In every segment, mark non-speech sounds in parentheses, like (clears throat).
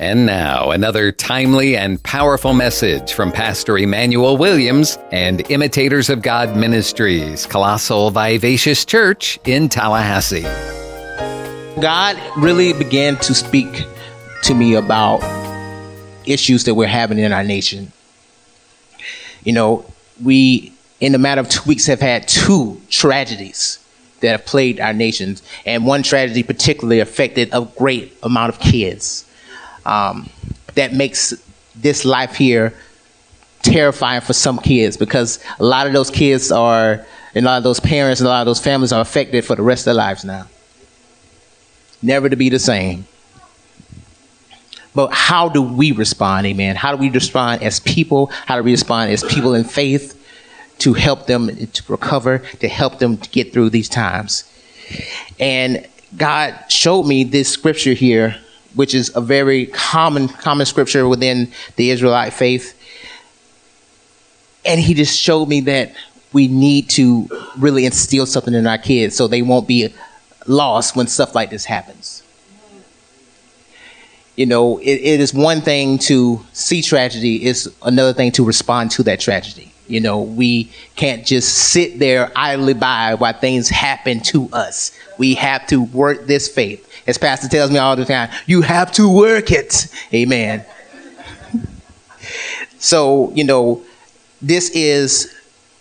And now, another timely and powerful message from Pastor Emmanuel Williams and Imitators of God Ministries, Colossal Vivacious Church in Tallahassee. God really began to speak to me about issues that we're having in our nation. You know, we, in a matter of two weeks, have had two tragedies that have plagued our nations, and one tragedy particularly affected a great amount of kids um, that makes this life here terrifying for some kids because a lot of those kids are, and a lot of those parents and a lot of those families are affected for the rest of their lives now. Never to be the same. But how do we respond, amen? How do we respond as people? How do we respond as people in faith to help them to recover, to help them to get through these times? And God showed me this scripture here which is a very common common scripture within the Israelite faith. And he just showed me that we need to really instill something in our kids so they won't be lost when stuff like this happens. You know, it, it is one thing to see tragedy, it's another thing to respond to that tragedy. You know, we can't just sit there idly by while things happen to us. We have to work this faith. As Pastor tells me all the time, you have to work it. Amen. so, you know, this is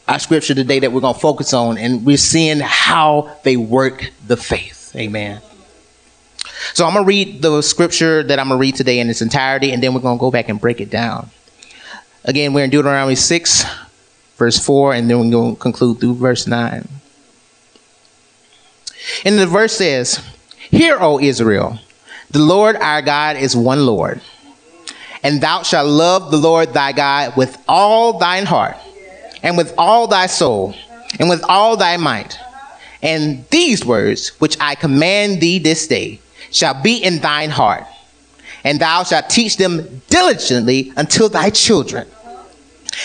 our scripture today that we're going to focus on, and we're seeing how they work the faith. Amen. So I'm going to read the scripture that I'm going to read today in its entirety, and then we're going to go back and break it down. Again, we're in Deuteronomy 6, verse 4, and then we're going to conclude through verse 9. And the verse says, Hear, O Israel, the Lord our God is one Lord. And thou shalt love the Lord thy God with all thine heart, and with all thy soul, and with all thy might. And these words which I command thee this day shall be in thine heart, and thou shalt teach them diligently unto thy children.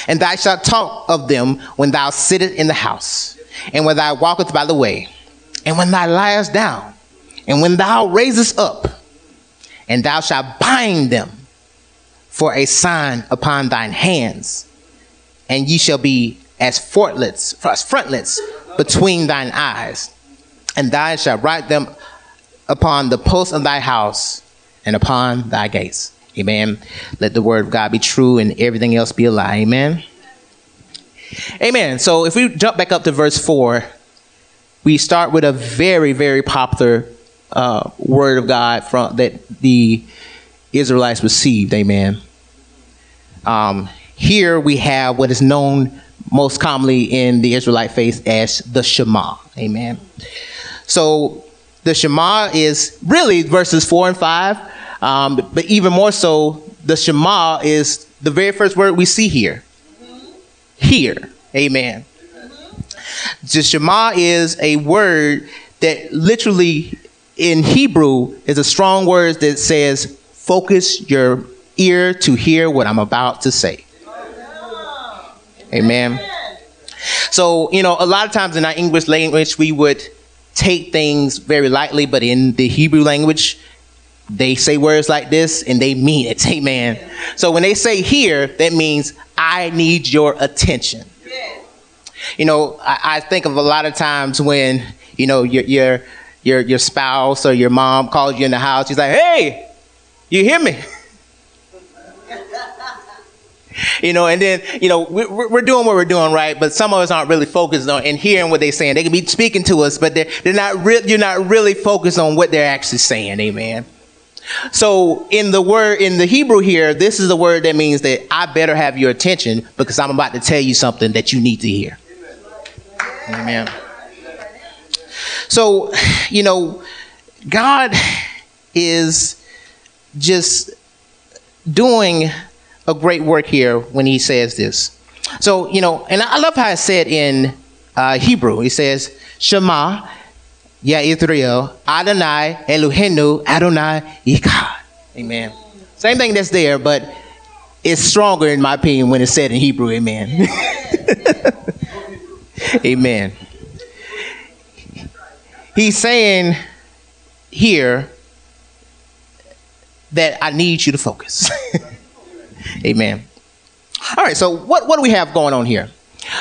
And thou shalt talk of them when thou sittest in the house, and when thou walkest by the way, and when thou liest down, and when thou raisest up, and thou shalt bind them for a sign upon thine hands, and ye shall be as fortlets, as frontlets between thine eyes, and thou shalt write them upon the posts of thy house and upon thy gates. Amen. Let the word of God be true and everything else be a lie. Amen. Amen. So if we jump back up to verse 4, we start with a very, very popular uh, word of God from that the Israelites received. Amen. Um, here we have what is known most commonly in the Israelite faith as the Shema. Amen. So the Shema is really verses four and five um, but even more so, the Shema is the very first word we see here. Here. Amen. The Shema is a word that literally in Hebrew is a strong word that says, focus your ear to hear what I'm about to say. Amen. So, you know, a lot of times in our English language, we would take things very lightly, but in the Hebrew language, they say words like this and they mean it. (laughs) Amen. So when they say here, that means I need your attention. You know, I, I think of a lot of times when, you know, your, your, your, your spouse or your mom calls you in the house. She's like, hey, you hear me? (laughs) you know, and then, you know, we're, we're doing what we're doing, right? But some of us aren't really focused on and hearing what they're saying. They can be speaking to us, but they're, they're not re- you're not really focused on what they're actually saying. Amen. So in the word in the Hebrew here, this is the word that means that I better have your attention because I'm about to tell you something that you need to hear. Amen. So, you know, God is just doing a great work here when he says this. So, you know, and I love how it said in uh, Hebrew. He says, Shema, Ya Israel, Adonai Elohenu, Adonai Echad. Amen. Same thing that's there, but it's stronger in my opinion when it's said in Hebrew. Amen. (laughs) Amen. He's saying here that I need you to focus. (laughs) Amen. All right, so what, what do we have going on here?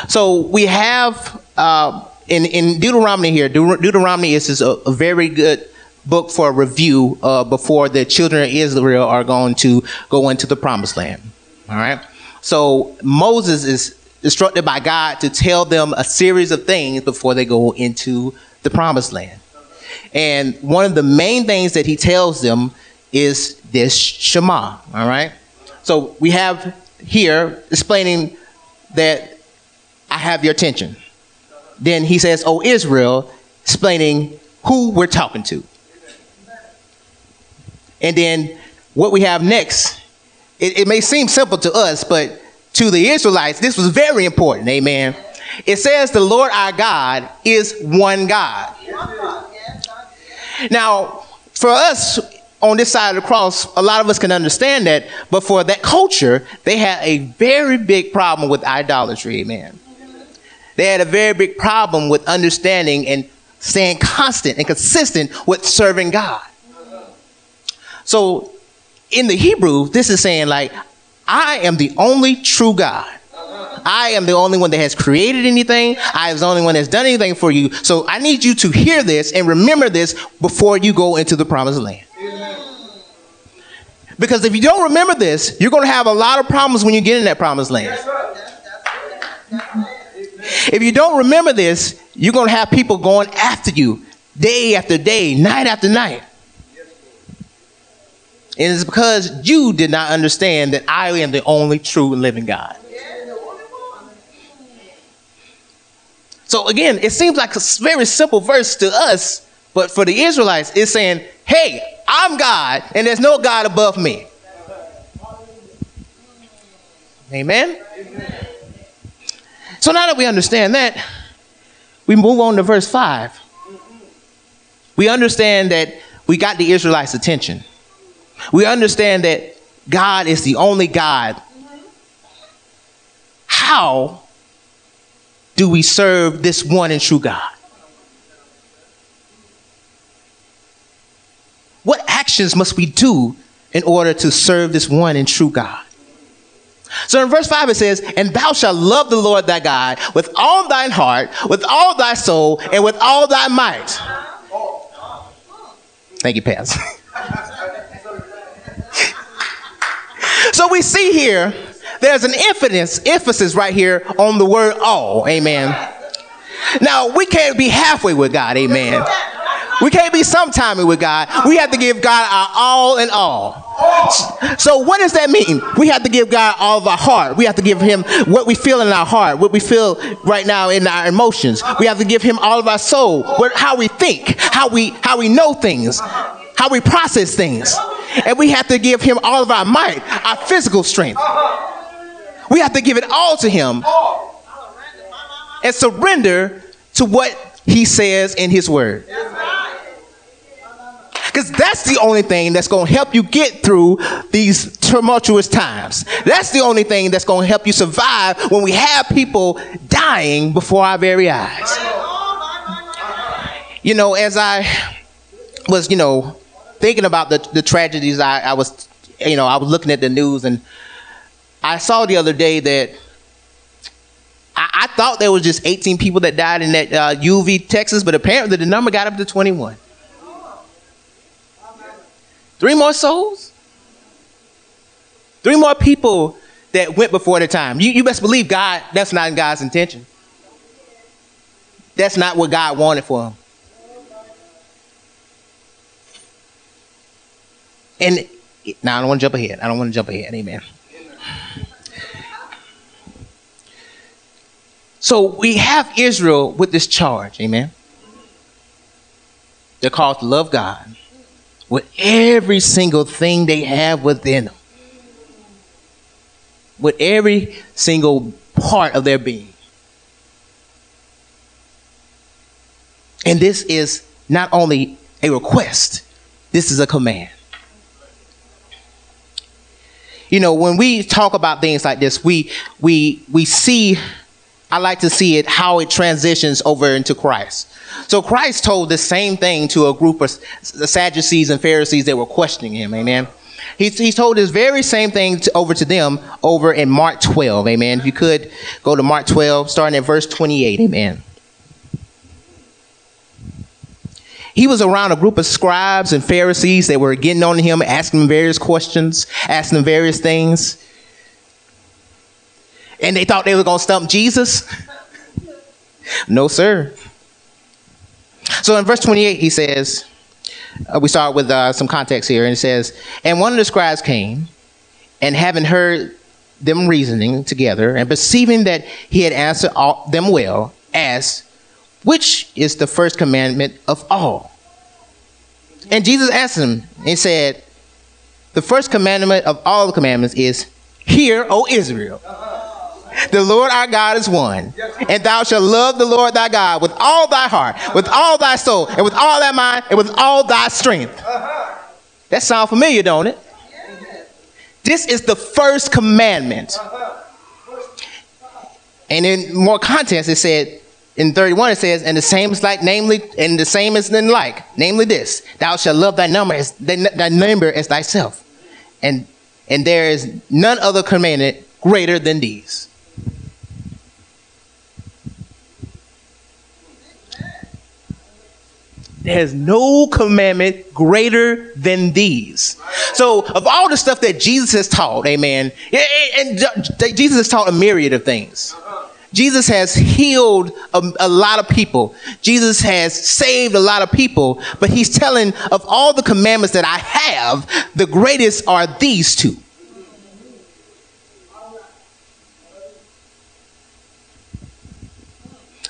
So we have uh, in, in Deuteronomy here, Deut- Deuteronomy is, a, a very good book for a review uh, before the children of Israel are going to go into the promised land. All right. So Moses is instructed by God to tell them a series of things before they go into the promised land. And one of the main things that he tells them is this Shema. All right. So we have here explaining that I have your attention. Then he says, Oh, Israel, explaining who we're talking to. And then what we have next, it, it may seem simple to us, but to the Israelites, this was very important. Amen. It says the Lord our God is one God. Now, for us on this side of the cross, a lot of us can understand that, but for that culture, they had a very big problem with idolatry. Amen. They had a very big problem with understanding and staying constant and consistent with serving God. So in the Hebrew, this is saying like, I am the only true God. I am the only one that has created anything. I am the only one that's done anything for you. So I need you to hear this and remember this before you go into the promised land. Because if you don't remember this, you're going to have a lot of problems when you get in that promised land. If you don't remember this, you're going to have people going after you day after day, night after night. And it's because you did not understand that I am the only true living God. So again, it seems like a very simple verse to us, but for the Israelites, it's saying, hey, I'm God, and there's no God above me. Amen? So now that we understand that, we move on to verse 5. We understand that we got the Israelites' attention. We understand that God is the only God. How do we serve this one and true God? What actions must we do in order to serve this one and true God? So in verse 5 it says, And thou shalt love the Lord thy God with all thine heart, with all thy soul, and with all thy might. Thank you, Paz. (laughs) so we see here, there's an emphasis, emphasis right here on the word all. Amen. Now, we can't be halfway with God. Amen. We can't be sometime with God. We have to give God our all in all. So what does that mean? We have to give God all of our heart. We have to give him what we feel in our heart, what we feel right now in our emotions. We have to give him all of our soul, what, how we think, how we how we know things, how we process things. And we have to give him all of our might, our physical strength. We have to give it all to him and surrender to what he says in his word. Because that's the only thing that's going to help you get through these tumultuous times. That's the only thing that's going to help you survive when we have people dying before our very eyes. You know, as I was, you know, thinking about the, the tragedies, I, I was, you know, I was looking at the news and I saw the other day that I, I thought there was just 18 people that died in that uh, Uvalde, Texas, but apparently the number got up to 21. Three more souls? Three more people that went before the time. You, you best believe God, that's not in God's intention. That's not what God wanted for them. And now I don't want to jump ahead. I don't want to jump ahead. Amen. So we have Israel with this charge. Amen. They're called to love God with every single thing they have within them, with every single part of their being. And this is not only a request, this is a command. You know, when we talk about things like this, we we we see I like to see it how it transitions over into Christ. So Christ told the same thing to a group of Sadducees and Pharisees that were questioning him. Amen. He, he told this very same thing to, over to them over in Mark 12. Amen. If you could go to Mark 12, starting at verse 28. Amen. He was around a group of scribes and Pharisees that were getting on him, asking him various questions, asking him various things. And they thought they were going to stump Jesus. no, sir. So in verse 28, he says, uh, we start with uh, some context here, and it says, And one of the scribes came, and having heard them reasoning together, and perceiving that he had answered all, them well, asked, Which is the first commandment of all? And Jesus answered him and said, The first commandment of all the commandments is, Hear, O Israel. The Lord our God is one. And thou shalt love the Lord thy God with all thy heart, with all thy soul, and with all thy mind, and with all thy strength. That sounds familiar, don't it? This is the first commandment. And in more context, it said, in 31 it says, and the same is like, namely, and the same is in like, namely this, thou shalt love thy number as thy neighbor as thyself. And and there is none other commandment greater than these. There's no commandment greater than these. So, of all the stuff that Jesus has taught, amen, and Jesus has taught a myriad of things. Jesus has healed a, a, lot of people. Jesus has saved a lot of people, but he's telling of all the commandments that I have, the greatest are these two.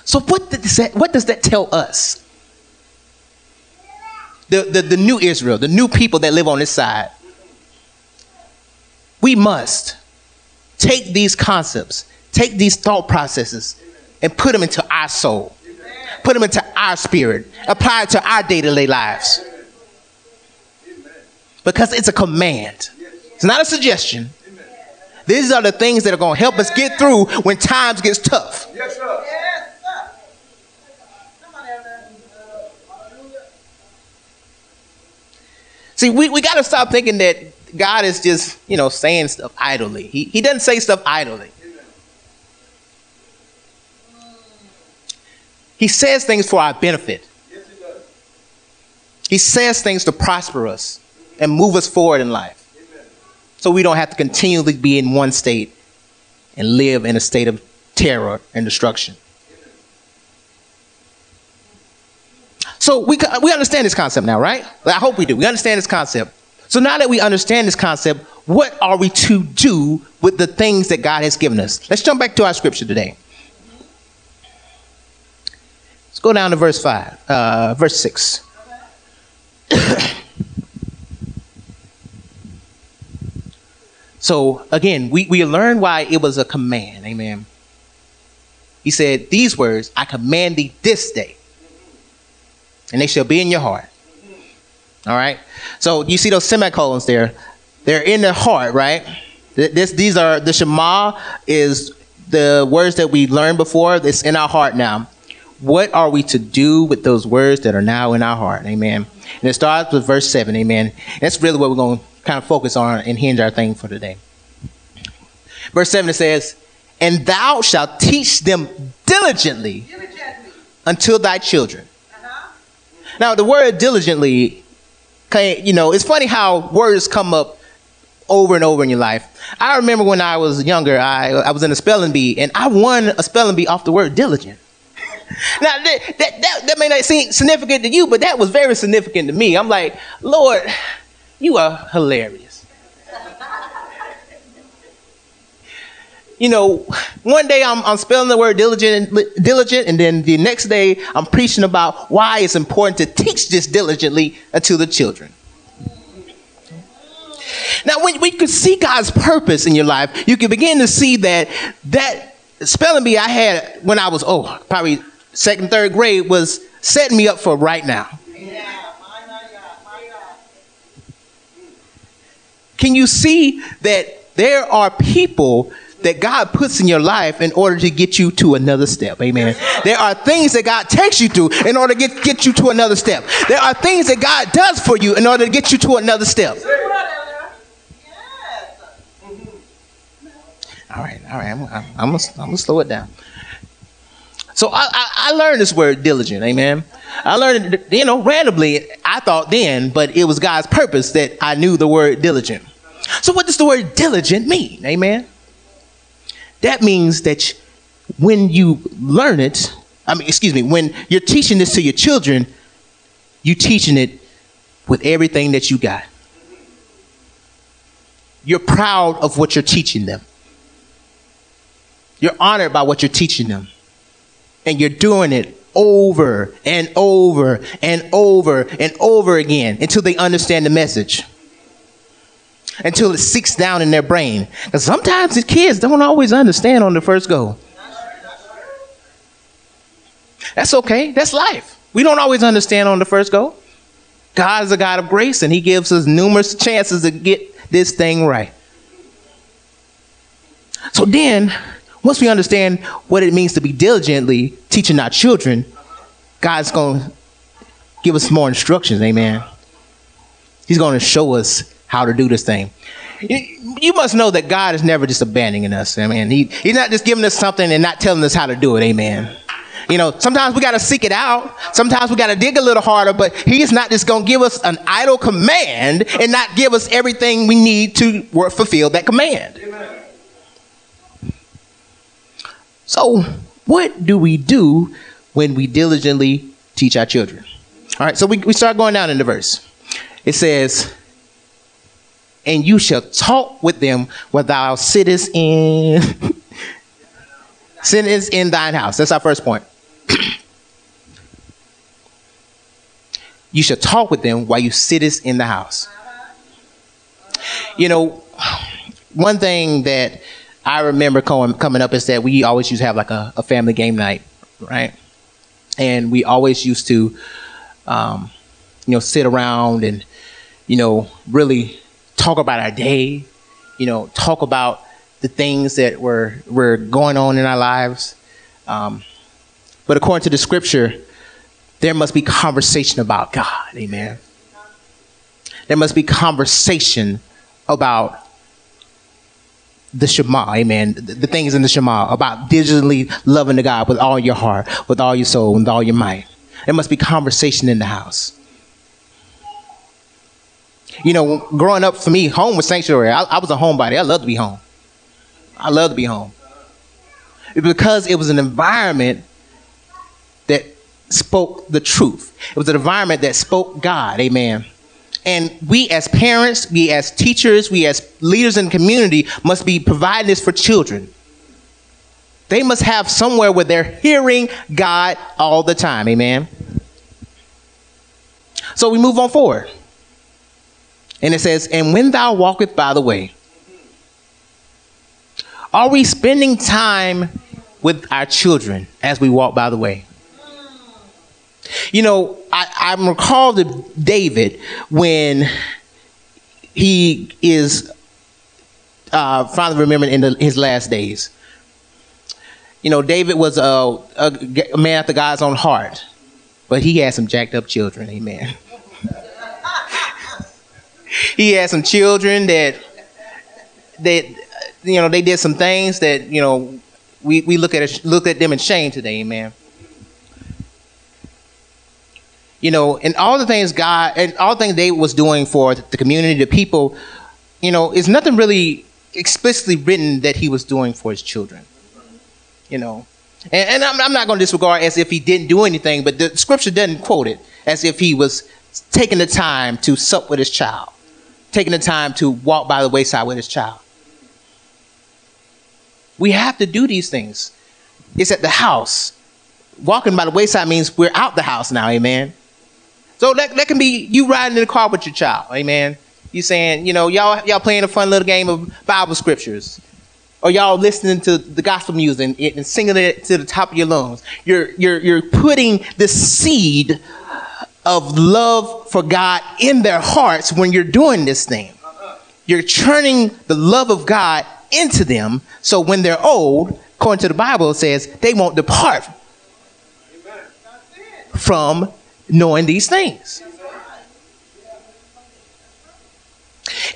So what does that, what does that tell us? The, the, the new Israel, the new people that live on this side. We must take these concepts, take these thought processes, and put them into our soul, put them into our spirit, apply it to our day to day lives. Because it's a command, it's not a suggestion. These are the things that are going to help us get through when times gets tough. Yes, sir. See, we, we got to stop thinking that God is just, you know, saying stuff idly. He, he doesn't say stuff idly. He says things for our benefit. He says things to prosper us and move us forward in life. So we don't have to continually be in one state and live in a state of terror and destruction. So we, we understand this concept now, right? I hope we do. We understand this concept. So now that we understand this concept, what are we to do with the things that God has given us? Let's jump back to our scripture today. Let's go down to verse 5, uh, verse 6. so again, we, we learn why it was a command. Amen. He said, These words I command thee this day and they shall be in your heart. All right. So you see those semicolons there. They're in the heart, right? This, these are the Shema is the words that we learned before. It's in our heart now. What are we to do with those words that are now in our heart? Amen. And it starts with verse 7. Amen. That's really what we're going to kind of focus on and hinge our thing for today. Verse 7 it says, And thou shalt teach them diligently, diligently. until thy children now, the word diligently, you know, it's funny how words come up over and over in your life. I remember when I was younger, I, I was in a spelling bee, and I won a spelling bee off the word diligent. (laughs) now, that, that, that, that may not seem significant to you, but that was very significant to me. I'm like, Lord, you are hilarious. You know, one day I'm, I'm spelling the word diligent, diligent, and then the next day I'm preaching about why it's important to teach this diligently to the children. Now, when we could see God's purpose in your life, you can begin to see that that spelling bee I had when I was oh probably second third grade was setting me up for right now. Can you see that there are people that God puts in your life in order to get you to another step. Amen. There are things that God takes you through in order to get, get you to another step. There are things that God does for you in order to get you to another step. All right, all right. I'm, I'm, I'm, gonna, I'm gonna slow it down. So I, I, I, learned this word diligent, amen. I learned it, you know, randomly, I thought then, but it was God's purpose that I knew the word diligent. So what does the word diligent mean, amen? That means that when you learn it, I mean, excuse me, when you're teaching this to your children, you're teaching it with everything that you got. You're proud of what you're teaching them. You're honored by what you're teaching them and you're doing it over and over and over and over again until they understand the message. Until it sinks down in their brain. Because sometimes the kids don't always understand on the first go. That's okay. That's life. We don't always understand on the first go. God is a God of grace, and He gives us numerous chances to get this thing right. So then, once we understand what it means to be diligently teaching our children, God's going to give us more instructions. Amen. He's going to show us how to do this thing. You must know that God is never just abandoning us. I mean, he, He's not just giving us something and not telling us how to do it. Amen. You know, sometimes we got to seek it out. Sometimes we got to dig a little harder, but He is not just going to give us an idle command and not give us everything we need to work, fulfill that command. Amen. So, what do we do when we diligently teach our children? All right, so we, we start going down in the verse. It says, And you shall talk with them while thou sittest in (laughs) sittest in thine house. That's our first point. (clears throat) you shall talk with them while you sittest in the house. You know, one thing that I remember coming up is that we always used to have like a, a family game night, right? And we always used to, um, you know, sit around and, you know, really talk about our day, you know, talk about the things that were were going on in our lives. Um, but according to the scripture, there must be conversation about God. Amen. There must be conversation about the Shema, amen. The, the things in the Shema about digitally loving the God with all your heart, with all your soul, with all your might. There must be conversation in the house. You know, growing up for me, home was sanctuary. I, I was a homebody. I love to be home. I love to be home. Because it was an environment that spoke the truth. It was an environment that spoke God. Amen. And we as parents, we as teachers, we as leaders in the community must be providing this for children. They must have somewhere where they're hearing God all the time. Amen. So we move on forward. And it says, And when thou walkest by the way, are we spending time with our children as we walk by the way? You know, I, I'm recalled to David when he is uh, finally remembered in the, his last days. You know, David was a, a man after God's own heart, but he had some jacked up children. Amen. He had some children that that you know they did some things that you know we, we look at look at them in shame today, amen you know, and all the things God and all the things they was doing for the community, the people, you know, is nothing really explicitly written that he was doing for his children. You know, and, and I'm, I'm, not going to disregard as if he didn't do anything, but the scripture doesn't quote it as if he was taking the time to sup with his child, taking the time to walk by the wayside with his child. We have to do these things. It's at the house. Walking by the wayside means we're out the house now, amen. So that, that can be you riding in the car with your child, amen. You saying, you know, y'all y'all playing a fun little game of Bible scriptures. Or y'all listening to the gospel music and, and singing it to the top of your lungs. You're you're you're putting the seed of love for God in their hearts when you're doing this thing. You're churning the love of God into them so when they're old, according to the Bible, it says they won't depart from knowing these things.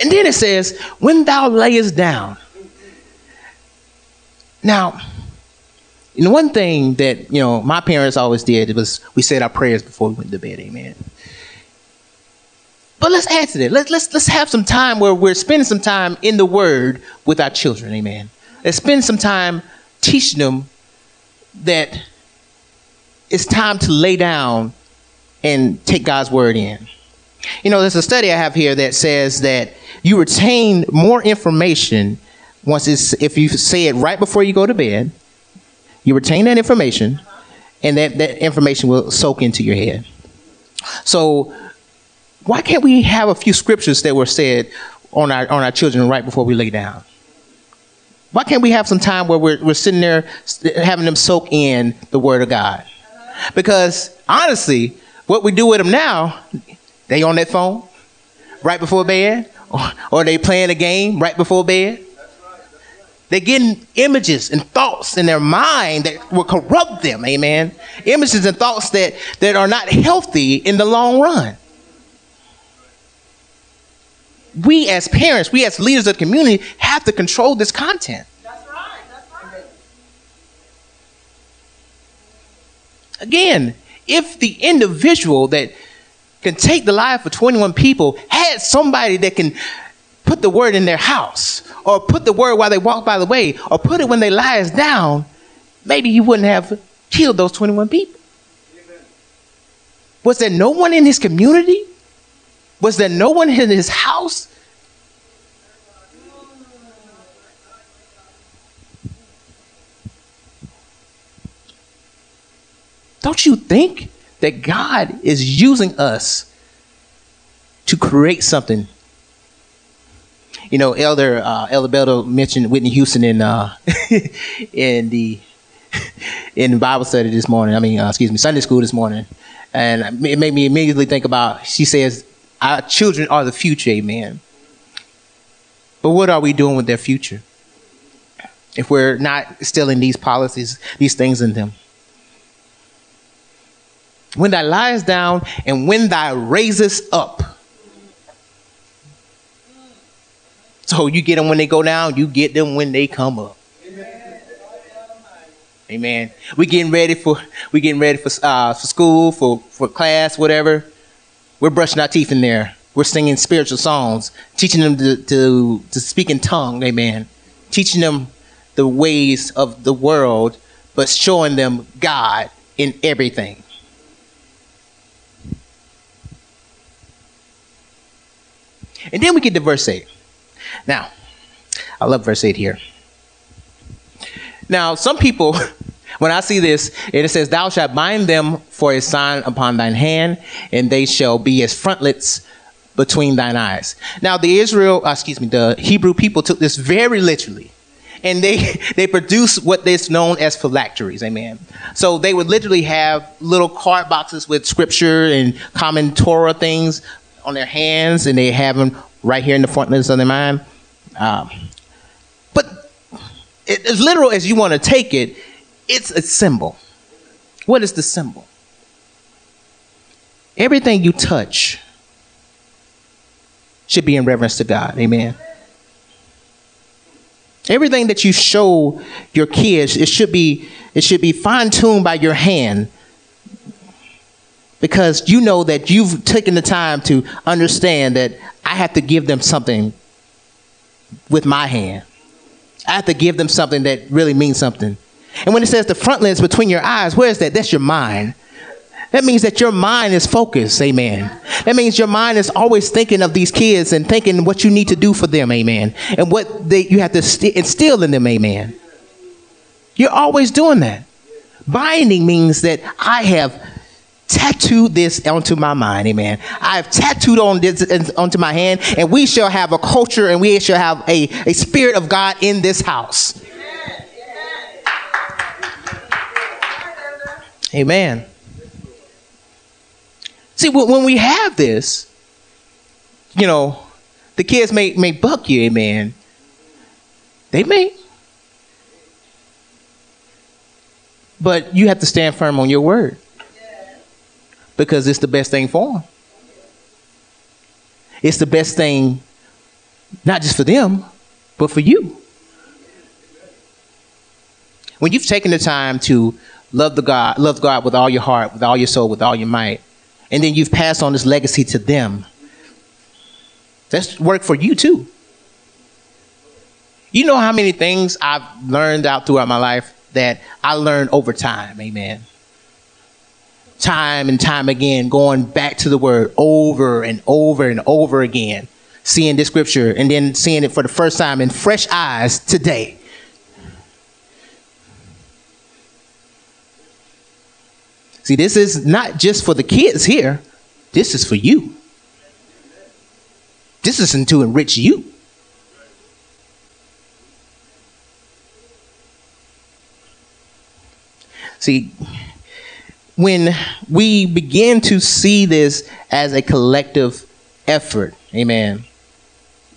And then it says, when thou layest down. Now, know, one thing that, you know, my parents always did was we said our prayers before we went to bed, amen. But let's add to that. Let's, let's, let's have some time where we're spending some time in the Word with our children, amen. Let's spend some time teaching them that it's time to lay down and take God's Word in. You know, there's a study I have here that says that you retain more information once it's, if you say it right before you go to bed you retain that information, and that, that information will soak into your head. So, why can't we have a few scriptures that were said on our, on our children right before we lay down? Why can't we have some time where we're, we're sitting there having them soak in the Word of God? Because honestly, what we do with them now, they on that phone right before bed, or, or they playing a game right before bed. They're getting images and thoughts in their mind that will corrupt them, amen. Images and thoughts that, that are not healthy in the long run. We as parents, we as leaders of the community have to control this content. That's right. That's right. Again, if the individual that can take the life of 21 people had somebody that can put the word in their house, or put the word while they walk by the way, or put it when they lies down, maybe he wouldn't have killed those 21 people. Was there no one in his community? Was there no one in his house? Don't you think that God is using us to create something you know, Elder uh, Elder mentioned Whitney Houston in uh, (laughs) in the (laughs) in Bible study this morning. I mean, uh, excuse me, Sunday school this morning, and it made me immediately think about. She says, "Our children are the future." Amen. But what are we doing with their future? If we're not instilling these policies, these things in them. When thou liest down and when thou raisest up, So you get them when they go down, you get them when they come up. Amen. We getting ready for we getting ready for uh, for school, for for class, whatever. We're brushing our teeth in there. We're singing spiritual songs, teaching them to to, to speak in tongue. Amen. Teaching them the ways of the world, but showing them God in everything. And then we get to verse 8. Now, I love verse 8 here. Now, some people, (laughs) when I see this, it says, Thou shalt bind them for a sign upon thine hand, and they shall be as frontlets between thine eyes. Now, the Israel, uh, excuse me, the Hebrew people took this very literally. And they, (laughs) they produce what is known as phylacteries, amen. So they would literally have little card boxes with scripture and common Torah things on their hands, and they have them right here in the frontlets of their mind. Um, but it, as literal as you want to take it, it's a symbol. What is the symbol? Everything you touch should be in reverence to God. Amen. Everything that you show your kids, it should be it should be fine-tuned by your hand because you know that you've taken the time to understand that I have to give them something with my hand. I have to give them something that really means something. And when it says the frontlets between your eyes, where is that? That's your mind. That means that your mind is focused, amen. That means your mind is always thinking of these kids and thinking what you need to do for them, amen. And what they, you have to st- instill in them, amen. You're always doing that. Binding means that I have tattooed this onto my mind, amen. I've tattooed on this onto my hand, and we shall have a culture and we shall have a, a spirit of God in this house. Amen. See, when we have this, you know, the kids may, may buck you, amen. They may. But you have to stand firm on your word because it's the best thing for them. It's the best thing, not just for them, but for you. when you've taken the time to love the God, love God with all your heart, with all your soul, with all your might, and then you've passed on this legacy to them, that's work for you too. You know how many things I've learned out throughout my life that I learned over time, amen. Time and time again, going back to the word over and over and over again, seeing this scripture and then seeing it for the first time in fresh eyes today. See, this is not just for the kids here, this is for you. This isn't to enrich you. See, when we begin to see this as a collective effort, amen.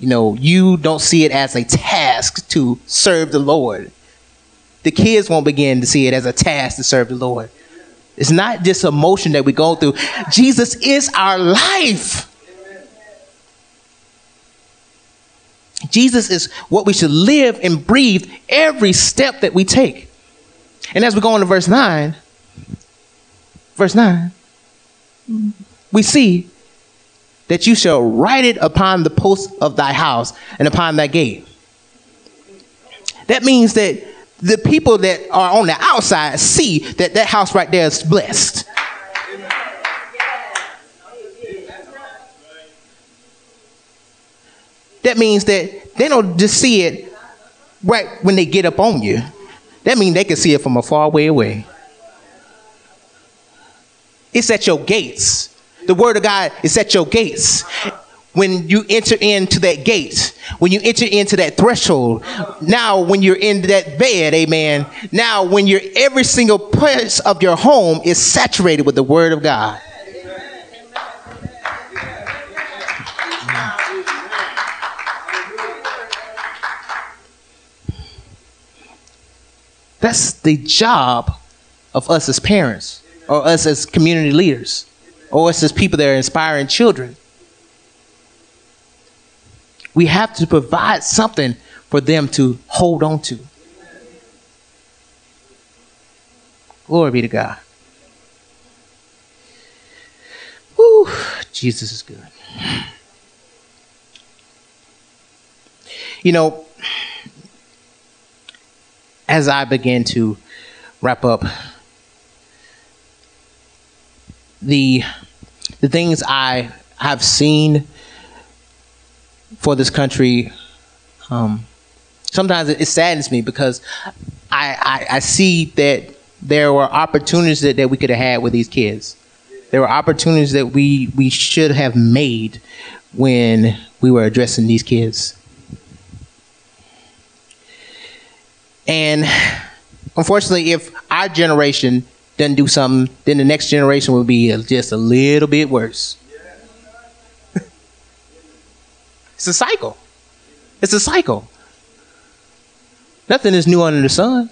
You know, you don't see it as a task to serve the Lord. The kids won't begin to see it as a task to serve the Lord. It's not just a motion that we go through. Jesus is our life. Jesus is what we should live and breathe every step that we take. And as we go on to verse 9, verse 9, we see that you shall write it upon the post of thy house and upon thy gate. That means that the people that are on the outside see that that house right there is blessed. That means that they don't just see it right when they get up on you. That means they can see it from a far way away. It's at your gates. The word of God is at your gates. When you enter into that gate, when you enter into that threshold, now when you're in that bed, amen. Now when you're every single place of your home is saturated with the word of God. That's the job of us as parents, or us as community leaders, or us as people that are inspiring children. We have to provide something for them to hold on to. Glory be to God. Whew, Jesus is good. You know, as I begin to wrap up, the the things I have seen for this country, um, sometimes it, it, saddens me because I, I, I see that there were opportunities that, that we could have had with these kids. There were opportunities that we we should have made when we were addressing these kids. And unfortunately, if our generation doesn't do something, then the next generation will be uh, just a little bit worse. (laughs) it's a cycle. It's a cycle. Nothing is new under the sun.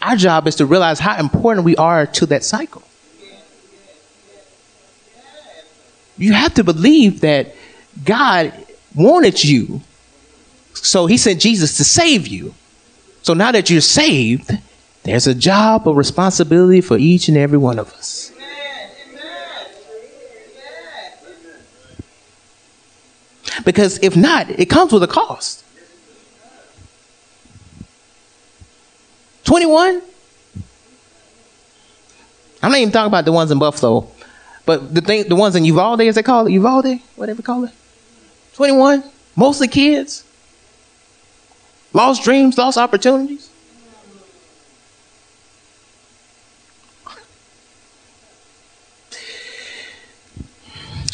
Our job is to realize how important we are to that cycle. You have to believe that God wanted you so he sent Jesus to save you. So now that you're saved, there's a job, a responsibility for each and every one of us. Because if not, it comes with a cost. 21? I'm not even talking about the ones in Buffalo, but the thing, the ones in Uvalde, as they call it, Uvalde, whatever call it. 21, mostly kids. Lost dreams, lost opportunities.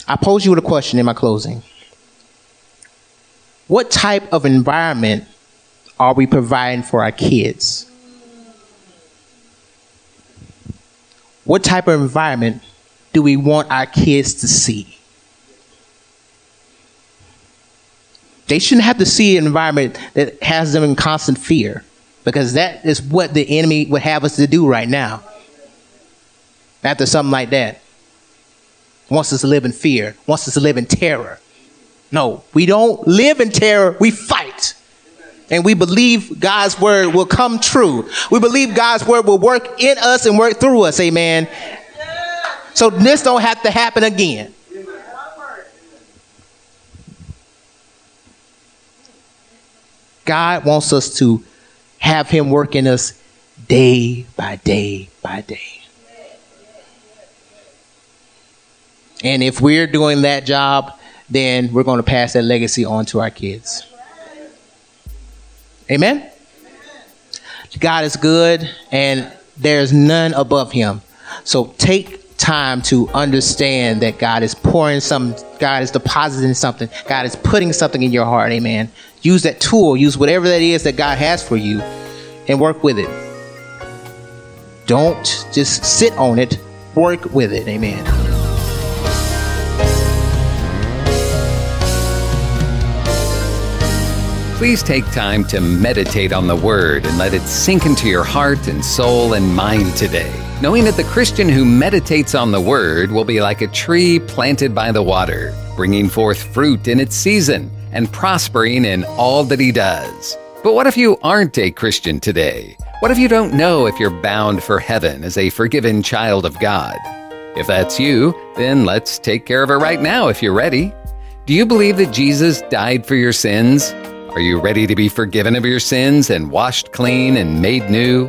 I pose you with a question in my closing. What type of environment are we providing for our kids? What type of environment do we want our kids to see? They shouldn't have to see an environment that has them in constant fear because that is what the enemy would have us to do right now. After something like that, wants us to live in fear, wants us to live in terror. No, we don't live in terror, we fight. And we believe God's word will come true. We believe God's word will work in us and work through us. Amen. So this don't have to happen again. God wants us to have him work in us day by day by day. And if we're doing that job, then we're going to pass that legacy on to our kids. Amen? God is good and there's none above him. So take time to understand that God is pouring some, God is depositing something, God is putting something in your heart. Amen. Use that tool, use whatever that is that God has for you and work with it. Don't just sit on it, work with it. Amen. Please take time to meditate on the Word and let it sink into your heart and soul and mind today, knowing that the Christian who meditates on the Word will be like a tree planted by the water, bringing forth fruit in its season and prospering in all that he does. But what if you aren't a Christian today? What if you don't know if you're bound for heaven as a forgiven child of God? If that's you, then let's take care of it right now if you're ready. Do you believe that Jesus died for your sins? Are you ready to be forgiven of your sins and washed clean and made new?